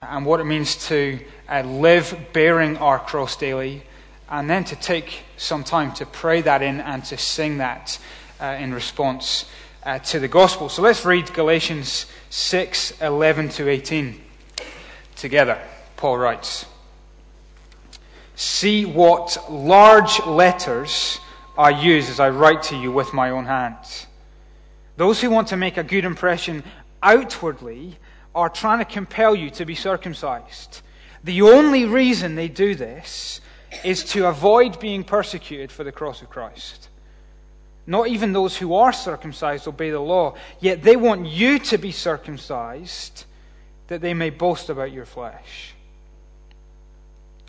and what it means to uh, live bearing our cross daily, and then to take some time to pray that in and to sing that uh, in response uh, to the gospel. So let's read Galatians 6 11 to 18 together. Paul writes See what large letters I use as I write to you with my own hand. Those who want to make a good impression outwardly are trying to compel you to be circumcised. The only reason they do this is to avoid being persecuted for the cross of Christ. Not even those who are circumcised obey the law, yet they want you to be circumcised that they may boast about your flesh.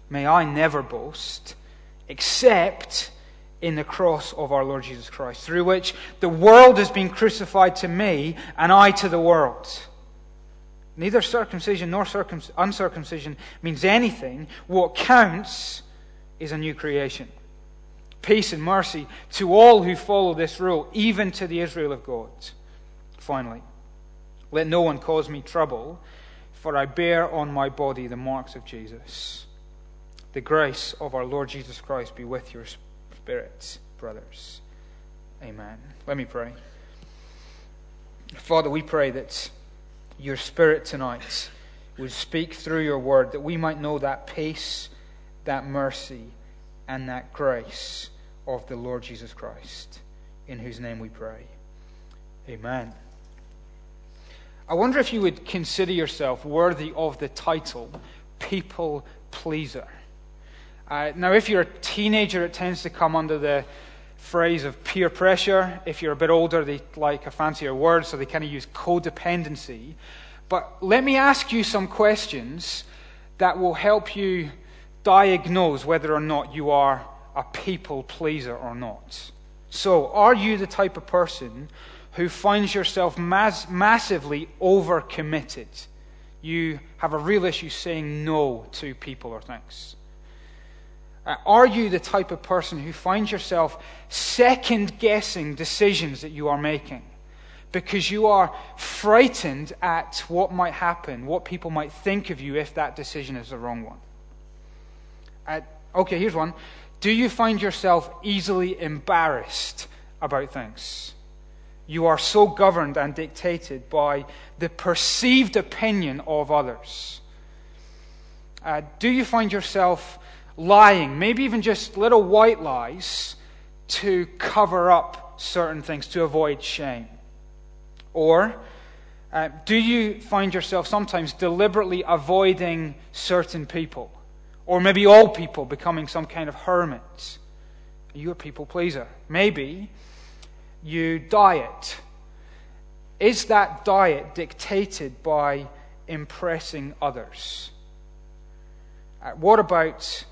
May I never boast except in the cross of our Lord Jesus Christ, through which the world has been crucified to me and I to the world. Neither circumcision nor uncircumcision means anything. What counts is a new creation. Peace and mercy to all who follow this rule, even to the Israel of God. Finally, let no one cause me trouble, for I bear on my body the marks of Jesus. The grace of our Lord Jesus Christ be with your spirits, brothers. Amen. Let me pray. Father, we pray that your Spirit tonight would speak through your word, that we might know that peace, that mercy, and that grace of the Lord Jesus Christ, in whose name we pray. Amen. I wonder if you would consider yourself worthy of the title people pleaser. Uh, now, if you're a teenager, it tends to come under the phrase of peer pressure. If you're a bit older, they like a fancier word, so they kind of use codependency. But let me ask you some questions that will help you diagnose whether or not you are a people pleaser or not. So, are you the type of person who finds yourself mass- massively overcommitted? You have a real issue saying no to people or things. Uh, are you the type of person who finds yourself second guessing decisions that you are making? Because you are frightened at what might happen, what people might think of you if that decision is the wrong one. Uh, okay, here's one. Do you find yourself easily embarrassed about things? You are so governed and dictated by the perceived opinion of others. Uh, do you find yourself lying, maybe even just little white lies, to cover up certain things, to avoid shame? Or uh, do you find yourself sometimes deliberately avoiding certain people? Or maybe all people becoming some kind of hermit? Are you a people pleaser? Maybe you diet. Is that diet dictated by impressing others? Uh, what about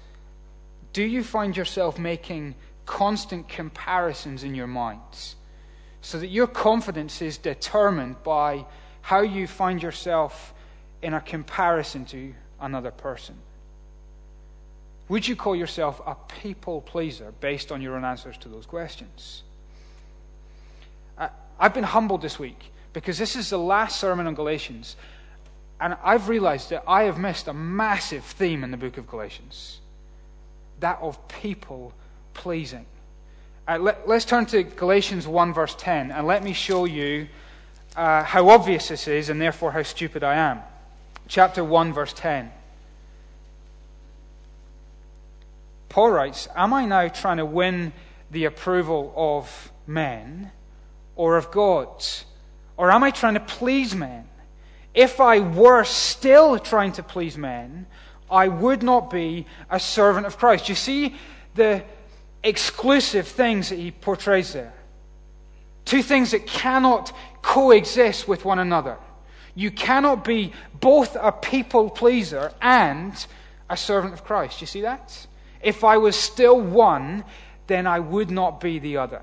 do you find yourself making constant comparisons in your minds so that your confidence is determined by how you find yourself in a comparison to another person? Would you call yourself a people pleaser based on your own answers to those questions? Uh, I've been humbled this week because this is the last sermon on Galatians, and I've realized that I have missed a massive theme in the book of Galatians that of people pleasing. Uh, let, us turn to Galatians 1, verse 10, and let me show you uh, how obvious this is and therefore how stupid I am. Chapter 1, verse 10. Paul writes, Am I now trying to win the approval of men or of God? Or am I trying to please men? If I were still trying to please men, I would not be a servant of Christ. You see the exclusive things that he portrays there. Two things that cannot coexist with one another. You cannot be both a people pleaser and a servant of Christ. You see that? If I was still one, then I would not be the other.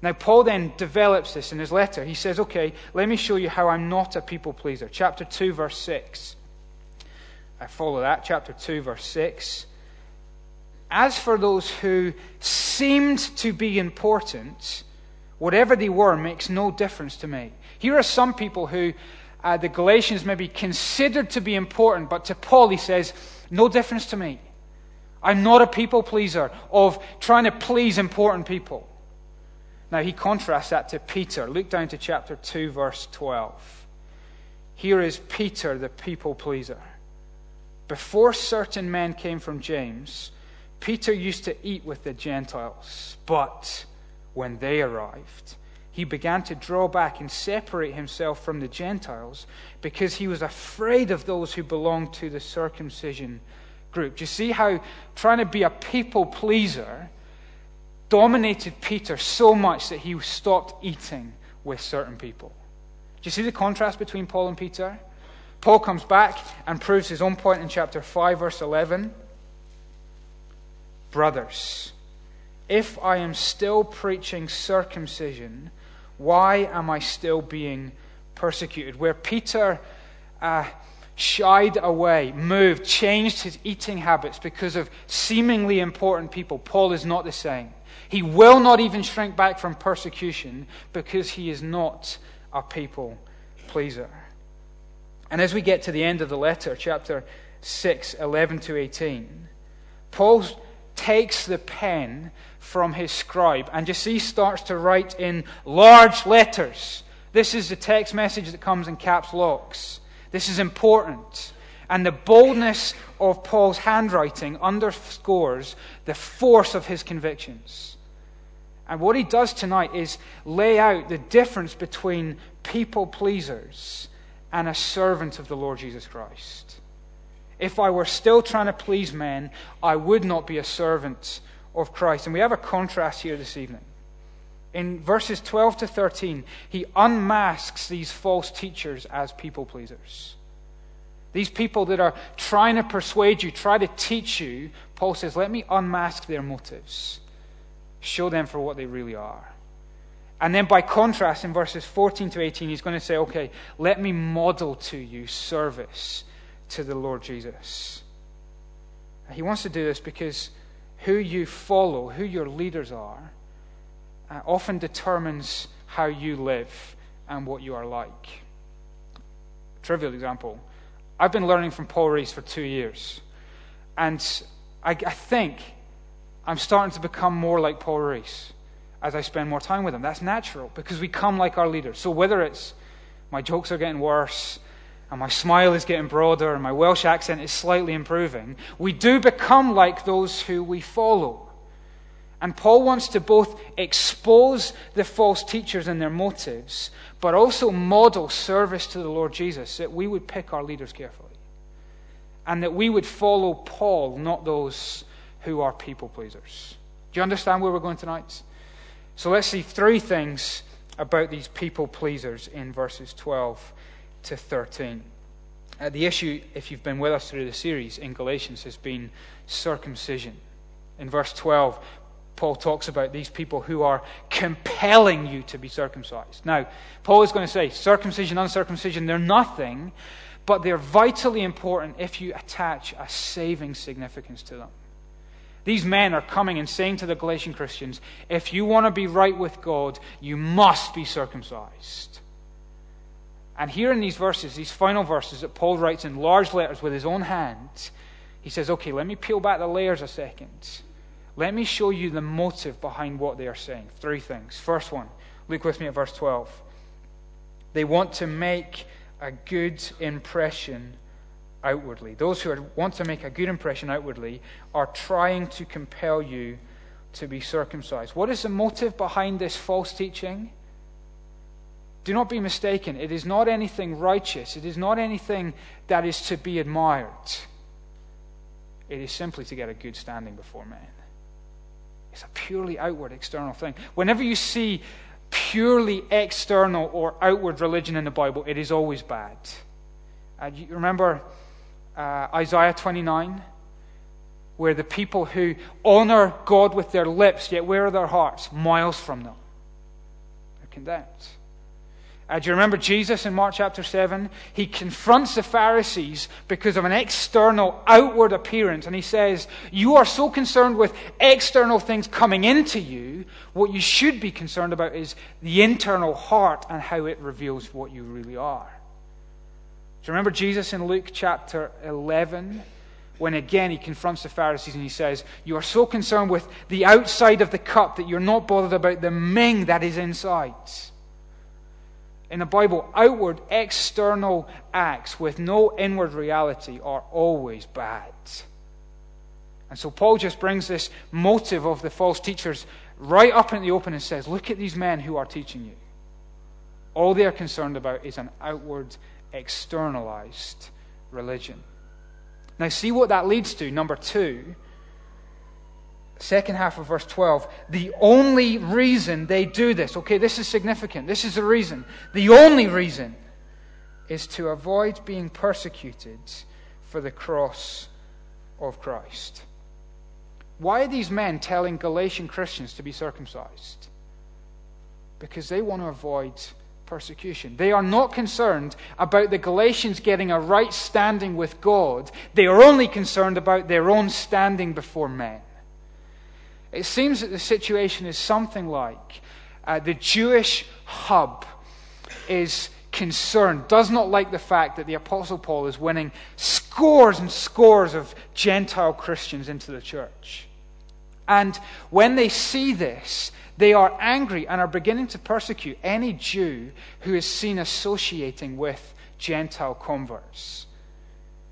Now, Paul then develops this in his letter. He says, Okay, let me show you how I'm not a people pleaser. Chapter 2, verse 6. I follow that, chapter 2, verse 6. As for those who seemed to be important, whatever they were makes no difference to me. Here are some people who uh, the Galatians may be considered to be important, but to Paul he says, no difference to me. I'm not a people pleaser of trying to please important people. Now he contrasts that to Peter. Look down to chapter 2, verse 12. Here is Peter, the people pleaser. Before certain men came from James, Peter used to eat with the Gentiles, but when they arrived, he began to draw back and separate himself from the Gentiles because he was afraid of those who belonged to the circumcision group. Do you see how trying to be a people pleaser dominated Peter so much that he stopped eating with certain people? Do you see the contrast between Paul and Peter? Paul comes back and proves his own point in chapter 5, verse 11. Brothers, if I am still preaching circumcision, why am I still being persecuted? Where Peter uh, shied away, moved, changed his eating habits because of seemingly important people, Paul is not the same. He will not even shrink back from persecution because he is not a people pleaser. And as we get to the end of the letter, chapter 6, 11 to 18, Paul takes the pen from his scribe. And you see, starts to write in large letters. This is the text message that comes in caps locks. This is important. And the boldness of Paul's handwriting underscores the force of his convictions. And what he does tonight is lay out the difference between people pleasers and a servant of the Lord Jesus Christ. If I were still trying to please men, I would not be a servant of Christ. And we have a contrast here this evening. In verses 12 to 13, he unmasks these false teachers as people pleasers. These people that are trying to persuade you, try to teach you, Paul says, let me unmask their motives. Show them for what they really are. And then, by contrast, in verses 14 to 18, he's going to say, okay, let me model to you service to the Lord Jesus. He wants to do this because who you follow, who your leaders are, uh, often determines how you live and what you are like. Trivial example. I've been learning from Paul Rees for two years. And I, I think I'm starting to become more like Paul Rees as I spend more time with them. That's natural because we come like our leaders. So whether it's my jokes are getting worse, and my smile is getting broader and my Welsh accent is slightly improving, we do become like those who we follow. And Paul wants to both expose the false teachers and their motives, but also model service to the Lord Jesus, that we would pick our leaders carefully. And that we would follow Paul, not those who are people pleasers. Do you understand where we're going tonight? So let's see three things about these people pleasers in verses 12 to 13. Uh, the issue, if you've been with us through the series in Galatians, has been circumcision. In verse 12, Paul talks about these people who are compelling you to be circumcised. Now, Paul is going to say circumcision, uncircumcision, they're nothing, but they're vitally important if you attach a saving significance to them. These men are coming and saying to the Galatian Christians, if you want to be right with God, you must be circumcised. And here in these verses, these final verses that Paul writes in large letters with his own hand, he says, okay, let me peel back the layers a second. Let me show you the motive behind what they are saying. Three things. First one, look with me at verse 12. They want to make a good impression outwardly. Those who want to make a good impression outwardly are trying to compel you to be circumcised. What is the motive behind this false teaching? Do not be mistaken. It is not anything righteous. It is not anything that is to be admired. It is simply to get a good standing before men. It's a purely outward, external thing. Whenever you see purely external or outward religion in the Bible, it is always bad. You remember uh, Isaiah 29? Where the people who honor God with their lips, yet where are their hearts? Miles from them. They're condemned. Uh, do you remember Jesus in Mark chapter 7? He confronts the Pharisees because of an external, outward appearance, and he says, You are so concerned with external things coming into you. What you should be concerned about is the internal heart and how it reveals what you really are. Remember Jesus in Luke chapter 11? When again he confronts the Pharisees and he says, You are so concerned with the outside of the cup that you're not bothered about the ming that is inside. In the Bible, outward, external acts with no inward reality are always bad. And so Paul just brings this motive of the false teachers right up in the open and says, Look at these men who are teaching you. All they are concerned about is an outward, externalized religion. Now, see what that leads to. Number two, second half of verse 12. The only reason they do this, okay, this is significant. This is the reason. The only reason is to avoid being persecuted for the cross of Christ. Why are these men telling Galatian Christians to be circumcised? Because they want to avoid persecution. They are not concerned about the Galatians getting a right standing with God. They are only concerned about their own standing before men. It seems that the situation is something like uh, the Jewish hub is concerned, does not like the fact that the Apostle Paul is winning scores and scores of Gentile Christians into the church. And when they see this, they are angry and are beginning to persecute any Jew who is seen associating with Gentile converts.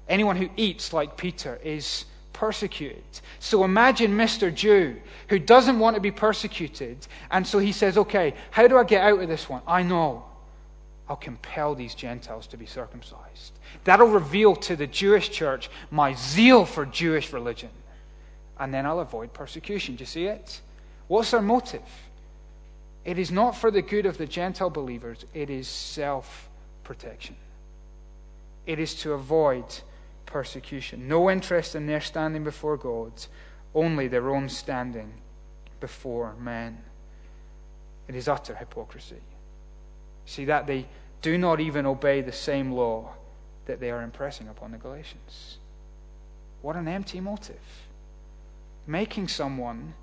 Anyone who eats like Peter is persecuted. So imagine Mr. Jew who doesn't want to be persecuted, and so he says, Okay, how do I get out of this one? I know. I'll compel these Gentiles to be circumcised. That'll reveal to the Jewish church my zeal for Jewish religion. And then I'll avoid persecution. Do you see it? What's our motive? It is not for the good of the Gentile believers, it is self protection. It is to avoid persecution. No interest in their standing before God, only their own standing before men. It is utter hypocrisy. See that they do not even obey the same law that they are impressing upon the Galatians. What an empty motive. Making someone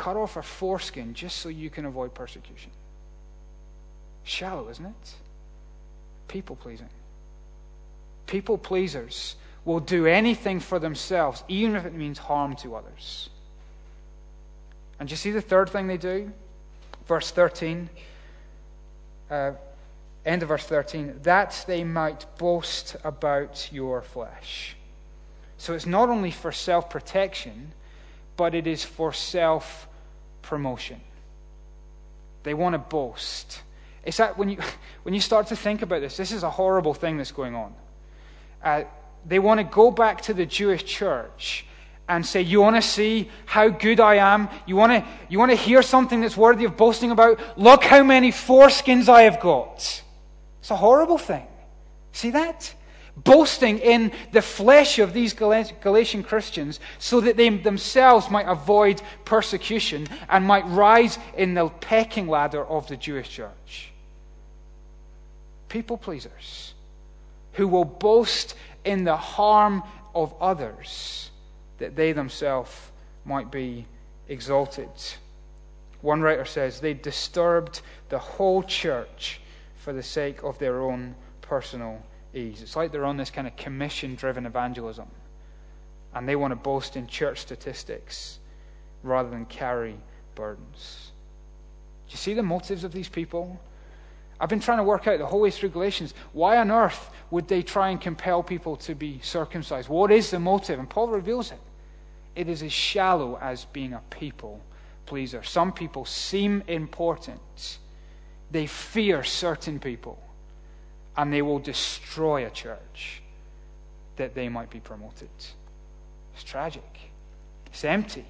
cut off a foreskin just so you can avoid persecution. Shallow, isn't it? People pleasing. People pleasers will do anything for themselves, even if it means harm to others. And you see the third thing they do? Verse 13. Uh, end of verse 13. That they might boast about your flesh. So it's not only for self protection, but it is for self promotion. They want to boast. It's that when you, when you start to think about this, this is a horrible thing that's going on. Uh, they want to go back to the Jewish church and say, You want to see how good I am? You want, to, you want to hear something that's worthy of boasting about? Look how many foreskins I have got. It's a horrible thing. See that? Boasting in the flesh of these Galatian Christians so that they themselves might avoid persecution and might rise in the pecking ladder of the Jewish church. People pleasers who will boast in the harm of others that they themselves might be exalted. One writer says they disturbed the whole church for the sake of their own personal It's like they're on this kind of commission driven evangelism. And they want to boast in church statistics rather than carry burdens. Do you see the motives of these people? I've been trying to work out the whole way through Galatians why on earth would they try and compel people to be circumcised? What is the motive? And Paul reveals it. It is as shallow as being a people pleaser. Some people seem important, they fear certain people and they will destroy a church that they might be promoted. It's tragic. It's empty.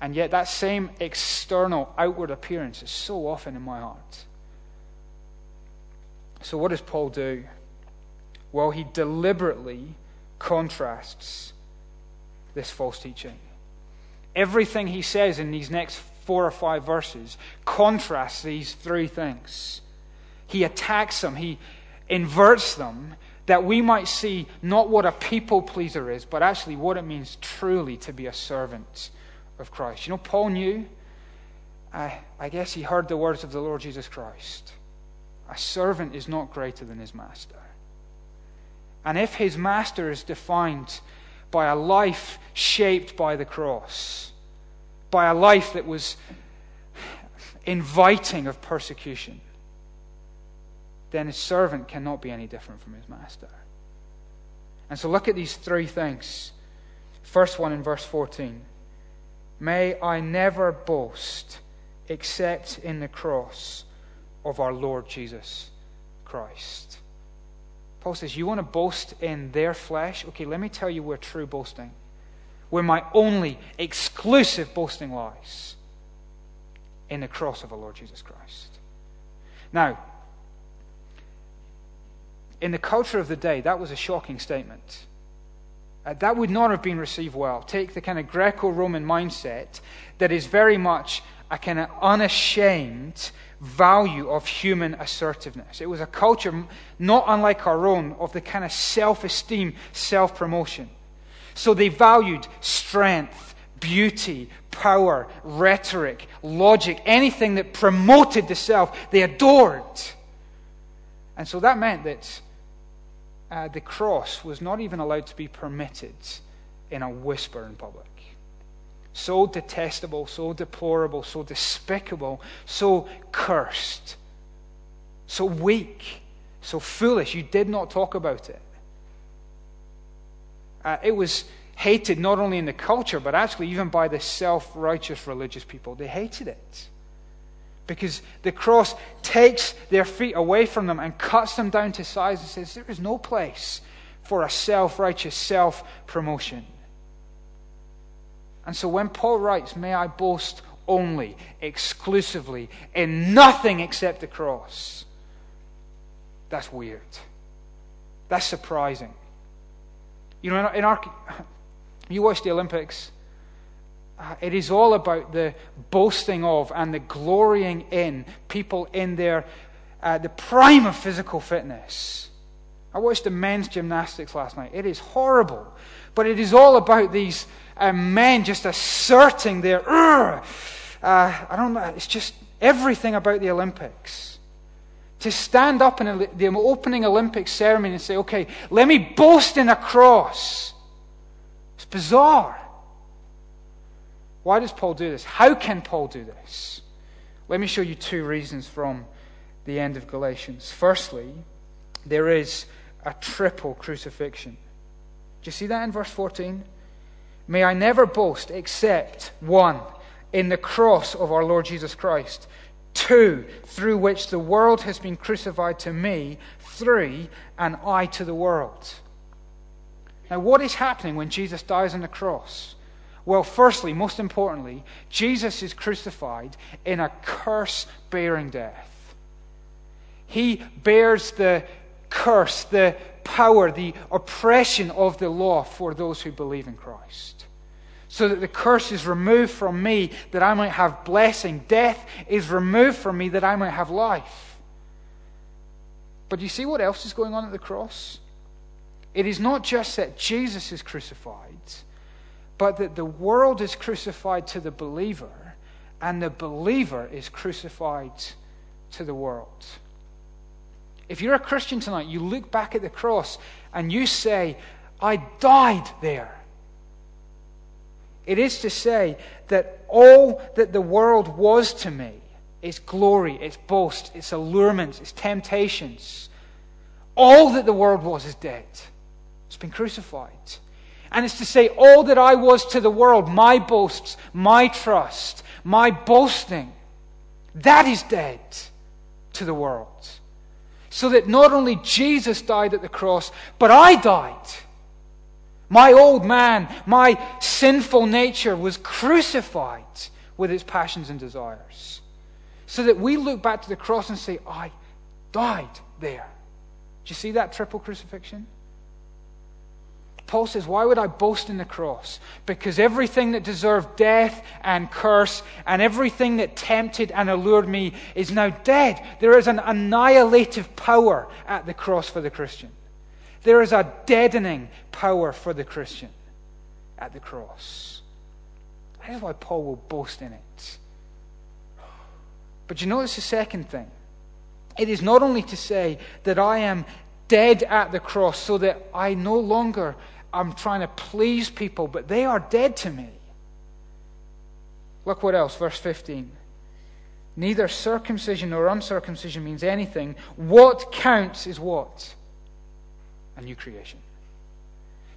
And yet, that same external, outward appearance is so often in my heart. So, what does Paul do? Well, he deliberately contrasts this false teaching. Everything he says in these next four or five verses contrasts these three things. He attacks them, he inverts them, that we might see not what a people pleaser is, but actually what it means truly to be a servant of Christ. You know, Paul knew, I, I guess he heard the words of the Lord Jesus Christ. A servant is not greater than his master. and if his master is defined by a life shaped by the cross, by a life that was inviting of persecution, then his servant cannot be any different from his master. And so look at these three things. First one in verse 14 May I never boast except in the cross of our Lord Jesus Christ. Paul says, You want to boast in their flesh? Okay, let me tell you where true boasting, where my only exclusive boasting lies in the cross of our Lord Jesus Christ. Now, in the culture of the day, that was a shocking statement. Uh, that would not have been received well. Take the kind of Greco Roman mindset that is very much a kind of unashamed value of human assertiveness. It was a culture not unlike our own of the kind of self esteem, self promotion. So they valued strength, beauty, power, rhetoric, logic, anything that promoted the self, they adored. And so that meant that uh, the cross was not even allowed to be permitted in a whisper in public. So detestable, so deplorable, so despicable, so cursed, so weak, so foolish. You did not talk about it. Uh, it was hated not only in the culture, but actually even by the self righteous religious people. They hated it. Because the cross takes their feet away from them and cuts them down to size and says, There is no place for a self righteous self promotion. And so when Paul writes, May I boast only, exclusively, in nothing except the cross, that's weird. That's surprising. You know, in our. You watch the Olympics it is all about the boasting of and the glorying in people in their uh, the prime of physical fitness. I watched the men's gymnastics last night. It is horrible, but it is all about these uh, men just asserting their. Uh, I don't know. It's just everything about the Olympics. To stand up in the opening Olympic ceremony and say, "Okay, let me boast in a cross." It's bizarre. Why does Paul do this? How can Paul do this? Let me show you two reasons from the end of Galatians. Firstly, there is a triple crucifixion. Do you see that in verse 14? May I never boast except one, in the cross of our Lord Jesus Christ. Two, through which the world has been crucified to me. Three, and I to the world. Now, what is happening when Jesus dies on the cross? Well, firstly, most importantly, Jesus is crucified in a curse bearing death. He bears the curse, the power, the oppression of the law for those who believe in Christ. So that the curse is removed from me that I might have blessing. Death is removed from me that I might have life. But you see what else is going on at the cross? It is not just that Jesus is crucified but that the world is crucified to the believer and the believer is crucified to the world. If you're a Christian tonight, you look back at the cross and you say, I died there. It is to say that all that the world was to me, its glory, its boast, its allurements, its temptations, all that the world was is dead. It's been crucified. And it's to say, all that I was to the world, my boasts, my trust, my boasting, that is dead to the world. So that not only Jesus died at the cross, but I died. My old man, my sinful nature was crucified with its passions and desires. So that we look back to the cross and say, I died there. Do you see that triple crucifixion? Paul says, Why would I boast in the cross? Because everything that deserved death and curse and everything that tempted and allured me is now dead. There is an annihilative power at the cross for the Christian. There is a deadening power for the Christian at the cross. That is why Paul will boast in it. But you notice the second thing. It is not only to say that I am dead at the cross so that I no longer am trying to please people, but they are dead to me. Look what else, verse 15. Neither circumcision nor uncircumcision means anything. What counts is what? A new creation.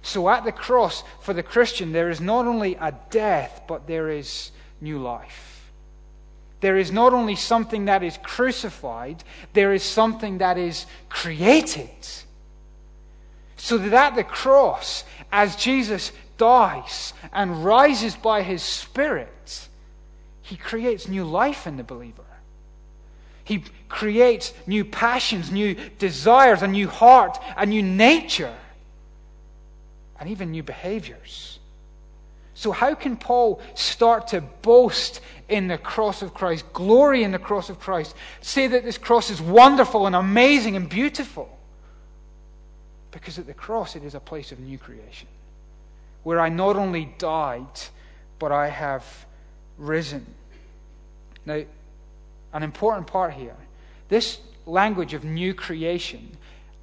So at the cross, for the Christian, there is not only a death, but there is new life. There is not only something that is crucified, there is something that is created. So that at the cross, as Jesus dies and rises by his Spirit, he creates new life in the believer. He creates new passions, new desires, a new heart, a new nature and even new behaviors. So, how can Paul start to boast in the cross of Christ, glory in the cross of Christ, say that this cross is wonderful and amazing and beautiful? Because at the cross, it is a place of new creation, where I not only died, but I have risen. Now, an important part here this language of new creation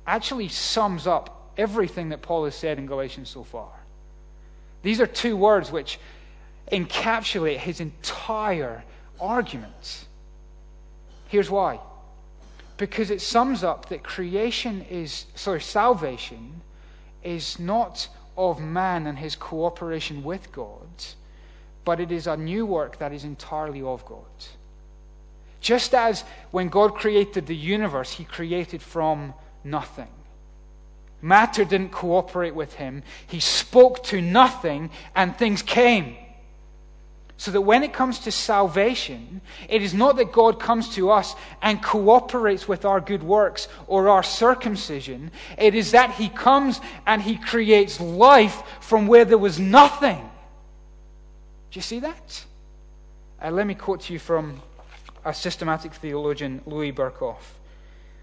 actually sums up everything that Paul has said in Galatians so far. These are two words which encapsulate his entire argument. Here's why. Because it sums up that creation is, sorry, salvation is not of man and his cooperation with God, but it is a new work that is entirely of God. Just as when God created the universe, he created from nothing. Matter didn't cooperate with him. He spoke to nothing, and things came. So that when it comes to salvation, it is not that God comes to us and cooperates with our good works or our circumcision. It is that He comes and He creates life from where there was nothing. Do you see that? Uh, let me quote to you from a systematic theologian, Louis Berkhof.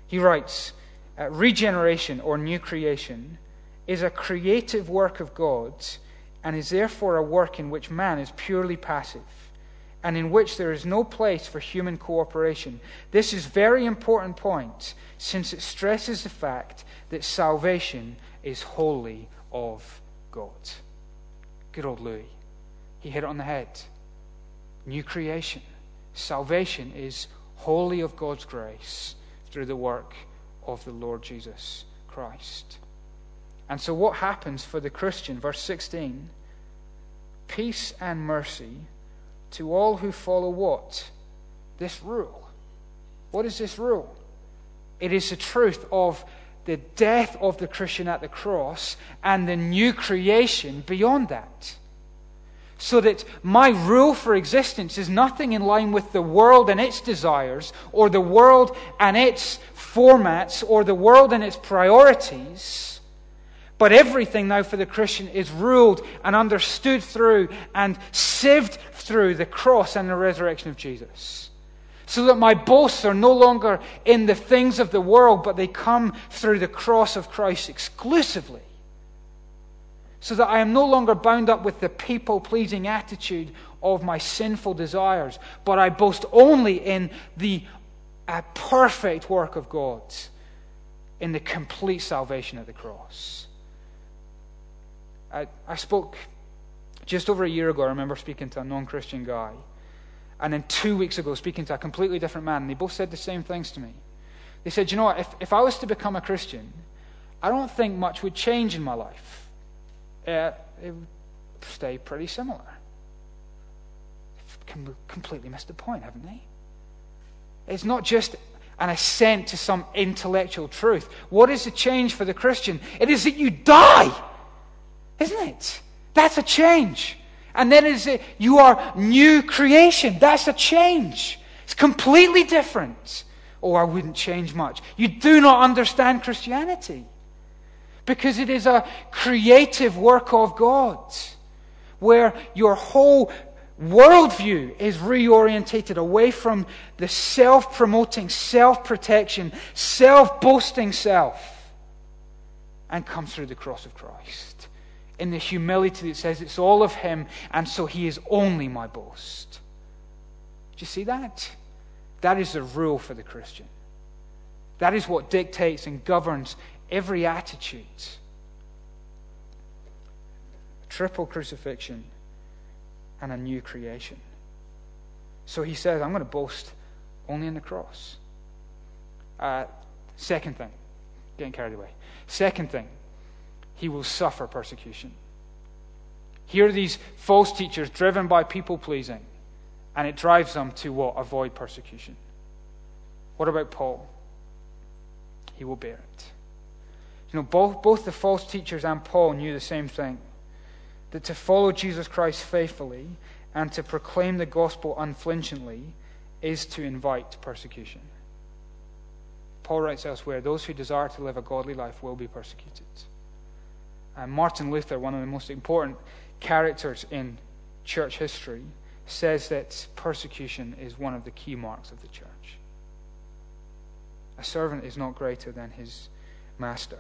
He writes, uh, regeneration or new creation is a creative work of God and is therefore a work in which man is purely passive and in which there is no place for human cooperation. This is a very important point since it stresses the fact that salvation is wholly of God. Good old Louis. He hit it on the head. New creation. Salvation is wholly of God's grace through the work of the Lord Jesus Christ. And so, what happens for the Christian? Verse 16 Peace and mercy to all who follow what? This rule. What is this rule? It is the truth of the death of the Christian at the cross and the new creation beyond that. So that my rule for existence is nothing in line with the world and its desires, or the world and its formats or the world and its priorities. But everything now for the Christian is ruled and understood through and sieved through the cross and the resurrection of Jesus. So that my boasts are no longer in the things of the world, but they come through the cross of Christ exclusively. So that I am no longer bound up with the people pleasing attitude of my sinful desires, but I boast only in the a perfect work of God in the complete salvation of the cross. I, I spoke just over a year ago, I remember speaking to a non Christian guy. And then two weeks ago, speaking to a completely different man, and they both said the same things to me. They said, You know what? If, if I was to become a Christian, I don't think much would change in my life. Uh, it would stay pretty similar. They've completely missed the point, haven't they? It's not just an assent to some intellectual truth. What is the change for the Christian? It is that you die, isn't it? That's a change. And then is it you are new creation. That's a change. It's completely different. Oh, I wouldn't change much. You do not understand Christianity because it is a creative work of God where your whole worldview is reorientated away from the self promoting, self protection, self boasting self and comes through the cross of Christ in the humility that says it's all of Him and so He is only my boast. Do you see that? That is the rule for the Christian. That is what dictates and governs every attitude. A Triple crucifixion and a new creation. So he says, I'm going to boast only in the cross. Uh, second thing, getting carried away. Second thing, he will suffer persecution. Here are these false teachers driven by people pleasing, and it drives them to what? Avoid persecution. What about Paul? He will bear it. You know, both, both the false teachers and Paul knew the same thing that to follow Jesus Christ faithfully and to proclaim the gospel unflinchingly is to invite persecution. Paul writes elsewhere those who desire to live a godly life will be persecuted. Martin Luther, one of the most important characters in church history, says that persecution is one of the key marks of the church. A servant is not greater than his master.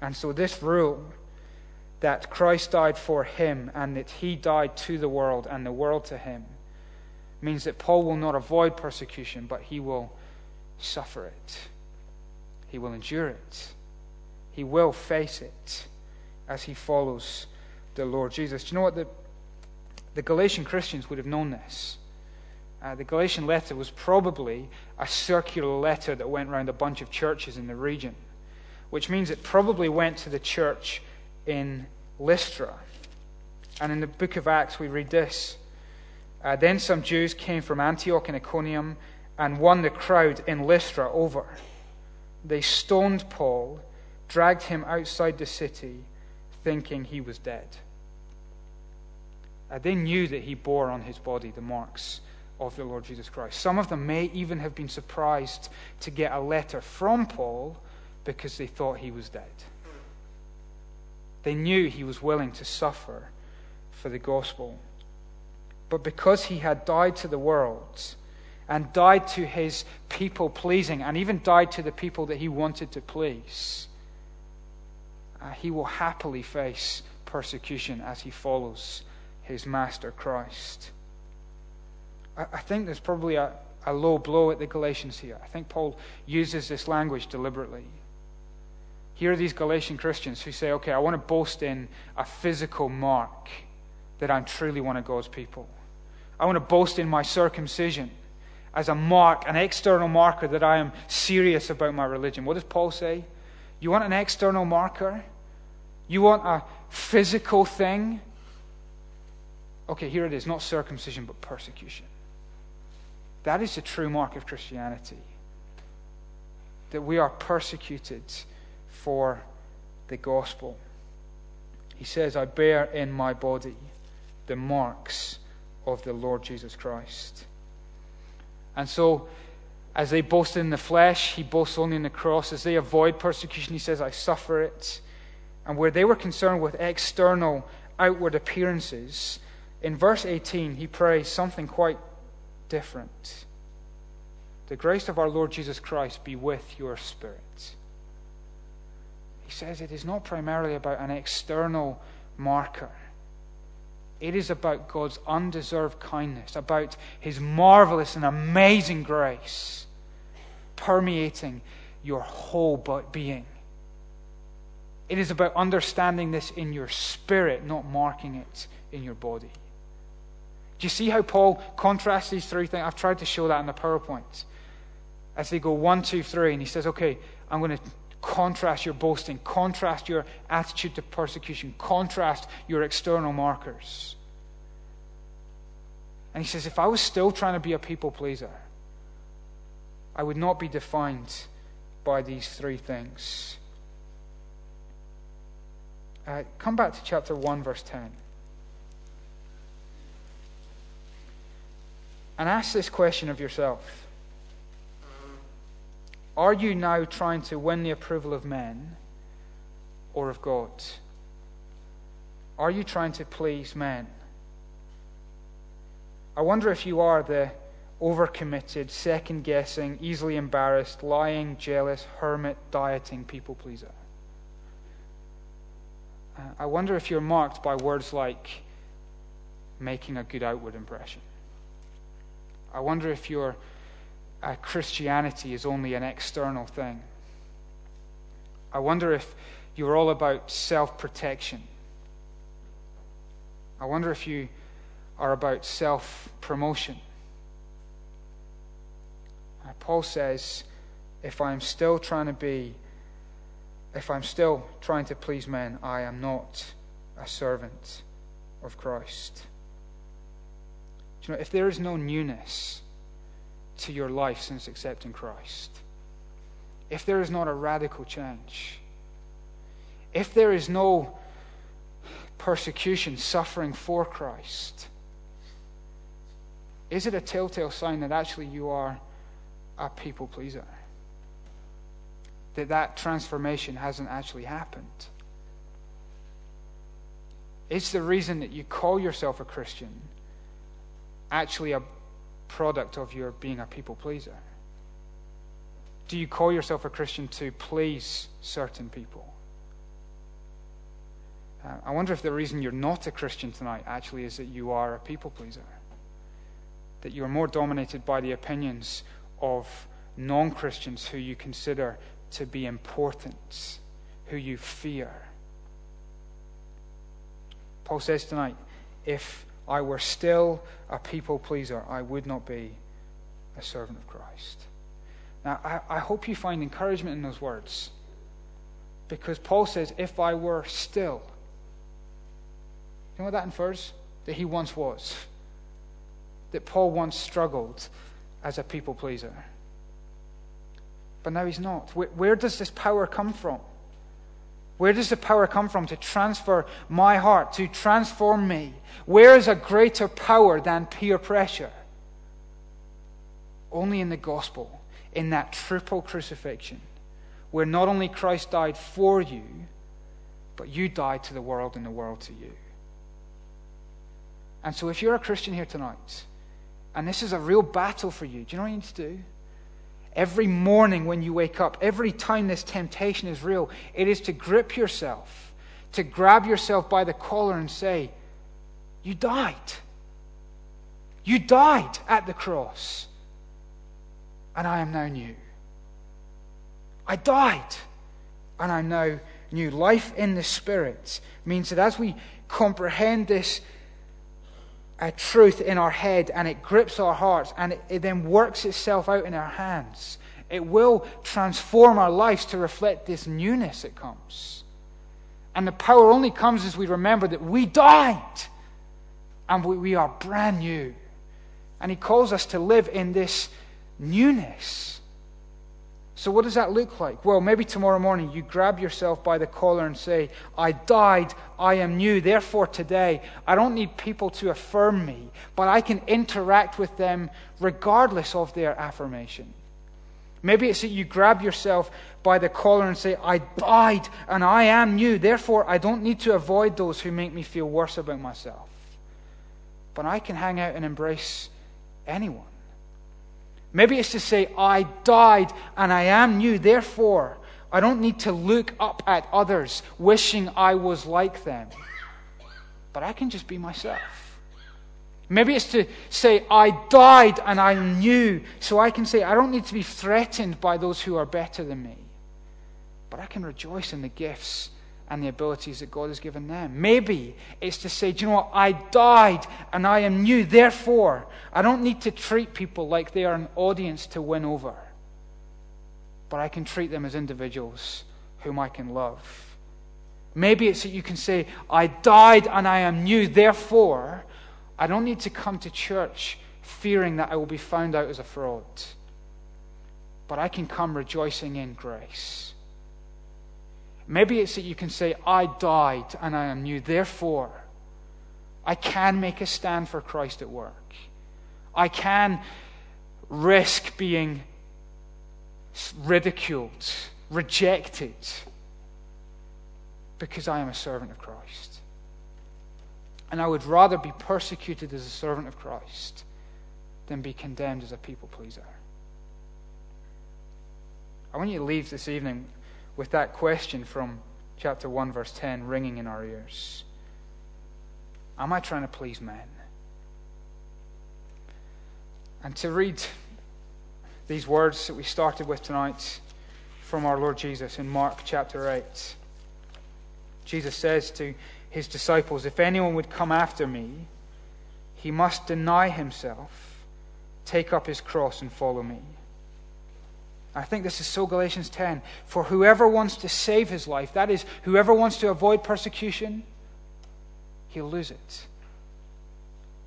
And so, this rule that Christ died for him and that he died to the world and the world to him means that Paul will not avoid persecution, but he will suffer it. He will endure it. He will face it as he follows the Lord Jesus. Do you know what? The, the Galatian Christians would have known this. Uh, the Galatian letter was probably a circular letter that went around a bunch of churches in the region, which means it probably went to the church in Lystra. And in the book of Acts, we read this. Uh, then some Jews came from Antioch and Iconium and won the crowd in Lystra over. They stoned Paul, dragged him outside the city, thinking he was dead. Uh, they knew that he bore on his body the marks of the Lord Jesus Christ. Some of them may even have been surprised to get a letter from Paul because they thought he was dead. They knew he was willing to suffer for the gospel. But because he had died to the world and died to his people pleasing, and even died to the people that he wanted to please, uh, he will happily face persecution as he follows his master Christ. I, I think there's probably a, a low blow at the Galatians here. I think Paul uses this language deliberately. Here are these Galatian Christians who say, okay, I want to boast in a physical mark that I'm truly one of God's people. I want to boast in my circumcision as a mark, an external marker that I am serious about my religion. What does Paul say? You want an external marker? You want a physical thing? Okay, here it is not circumcision, but persecution. That is the true mark of Christianity. That we are persecuted for the gospel. He says, I bear in my body the marks of the Lord Jesus Christ. And so, as they boast in the flesh, he boasts only in the cross. As they avoid persecution, he says, I suffer it. And where they were concerned with external, outward appearances, in verse 18, he prays something quite different. The grace of our Lord Jesus Christ be with your spirit. He says it is not primarily about an external marker. It is about God's undeserved kindness, about His marvelous and amazing grace permeating your whole being. It is about understanding this in your spirit, not marking it in your body. Do you see how Paul contrasts these three things? I've tried to show that in the PowerPoint. As they go one, two, three, and he says, okay, I'm going to Contrast your boasting, contrast your attitude to persecution, contrast your external markers. And he says, if I was still trying to be a people pleaser, I would not be defined by these three things. Uh, come back to chapter 1, verse 10. And ask this question of yourself are you now trying to win the approval of men or of God? Are you trying to please men? I wonder if you are the overcommitted, second guessing, easily embarrassed, lying, jealous, hermit, dieting people pleaser. Uh, I wonder if you're marked by words like making a good outward impression. I wonder if you're uh, Christianity is only an external thing. I wonder if you're all about self protection. I wonder if you are about self promotion. Paul says, if I'm still trying to be, if I'm still trying to please men, I am not a servant of Christ. Do you know, if there is no newness to your life since accepting Christ, if there is not a radical change, if there is no persecution, suffering for Christ, is it a telltale sign that actually you are a people pleaser? That that transformation hasn't actually happened? Is the reason that you call yourself a Christian actually a product of your being a people pleaser? Do you call yourself a Christian to please certain people? Uh, I wonder if the reason you're not a Christian tonight actually is that you are a people pleaser. That you are more dominated by the opinions of non Christians who you consider to be important, who you fear. Paul says tonight, if I were still a people pleaser, I would not be a servant of Christ. Now, I, I hope you find encouragement in those words. Because Paul says, if I were still. You know what that infers? That he once was. That Paul once struggled as a people pleaser. But now he's not. Where, where does this power come from? Where does the power come from to transfer my heart, to transform me? Where is a greater power than peer pressure? Only in the gospel, in that triple crucifixion, where not only Christ died for you, but you died to the world and the world to you. And so, if you're a Christian here tonight, and this is a real battle for you, do you know what you need to do? Every morning when you wake up, every time this temptation is real, it is to grip yourself, to grab yourself by the collar and say, You died. You died at the cross, and I am now new. I died, and I'm now new. Life in the Spirit means that as we comprehend this a truth in our head and it grips our hearts and it, it, then works itself out in our hands. It will transform our lives to reflect this newness that comes. And the power only comes as we remember that we died and we, we are brand new. And He calls us to live in this newness. So, what does that look like? Well, maybe tomorrow morning you grab yourself by the collar and say, I died, I am new. Therefore, today, I don't need people to affirm me, but I can interact with them regardless of their affirmation. Maybe it's that you grab yourself by the collar and say, I died and I am new. Therefore, I don't need to avoid those who make me feel worse about myself. But I can hang out and embrace anyone. Maybe it's to say, I died and I am new. Therefore, I don't need to look up at others wishing I was like them. But I can just be myself. Maybe it's to say, I died and I'm new. So I can say, I don't need to be threatened by those who are better than me. But I can rejoice in the gifts and the abilities that God has given them. Maybe it's to say, do you know what? I died and I am new. Therefore, I don't need to treat people like they are an audience to win over. But I can treat them as individuals whom I can love. Maybe it's that you can say, I died and I am new. Therefore, I don't need to come to church fearing that I will be found out as a fraud. But I can come rejoicing in grace Maybe it's that you can say, I died and I am new. Therefore, I can make a stand for Christ at work. I can risk being ridiculed, rejected, because I am a servant of Christ. And I would rather be persecuted as a servant of Christ than be condemned as a people pleaser. I want you to leave this evening with that question from chapter 1, verse 10 ringing in our ears Am I trying to please men? And to read these words that we started with tonight from our Lord Jesus in Mark chapter 8. Jesus says to his disciples, If anyone would come after me, he must deny himself, take up his cross, and follow me. I think this is so Galatians 10. For whoever wants to save his life, that is, whoever wants to avoid persecution, he'll lose it.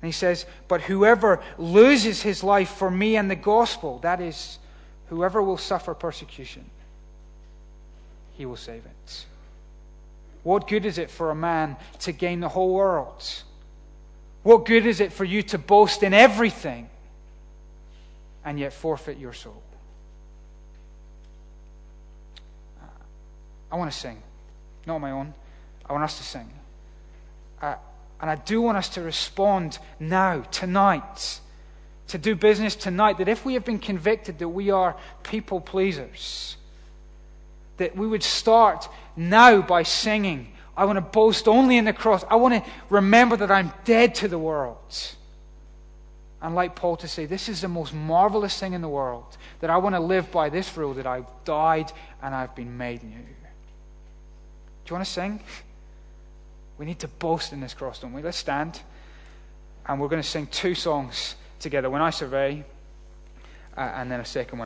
And he says, But whoever loses his life for me and the gospel, that is, whoever will suffer persecution, he will save it. What good is it for a man to gain the whole world? What good is it for you to boast in everything and yet forfeit your soul? I want to sing, not my own. I want us to sing. Uh, and I do want us to respond now, tonight, to do business tonight, that if we have been convicted that we are people pleasers, that we would start now by singing, I want to boast only in the cross. I want to remember that I'm dead to the world. And like Paul to say, this is the most marvelous thing in the world, that I want to live by this rule that I've died and I've been made new. Do you want to sing? We need to boast in this cross, don't we? Let's stand. And we're going to sing two songs together When I Survey, uh, and then a second one.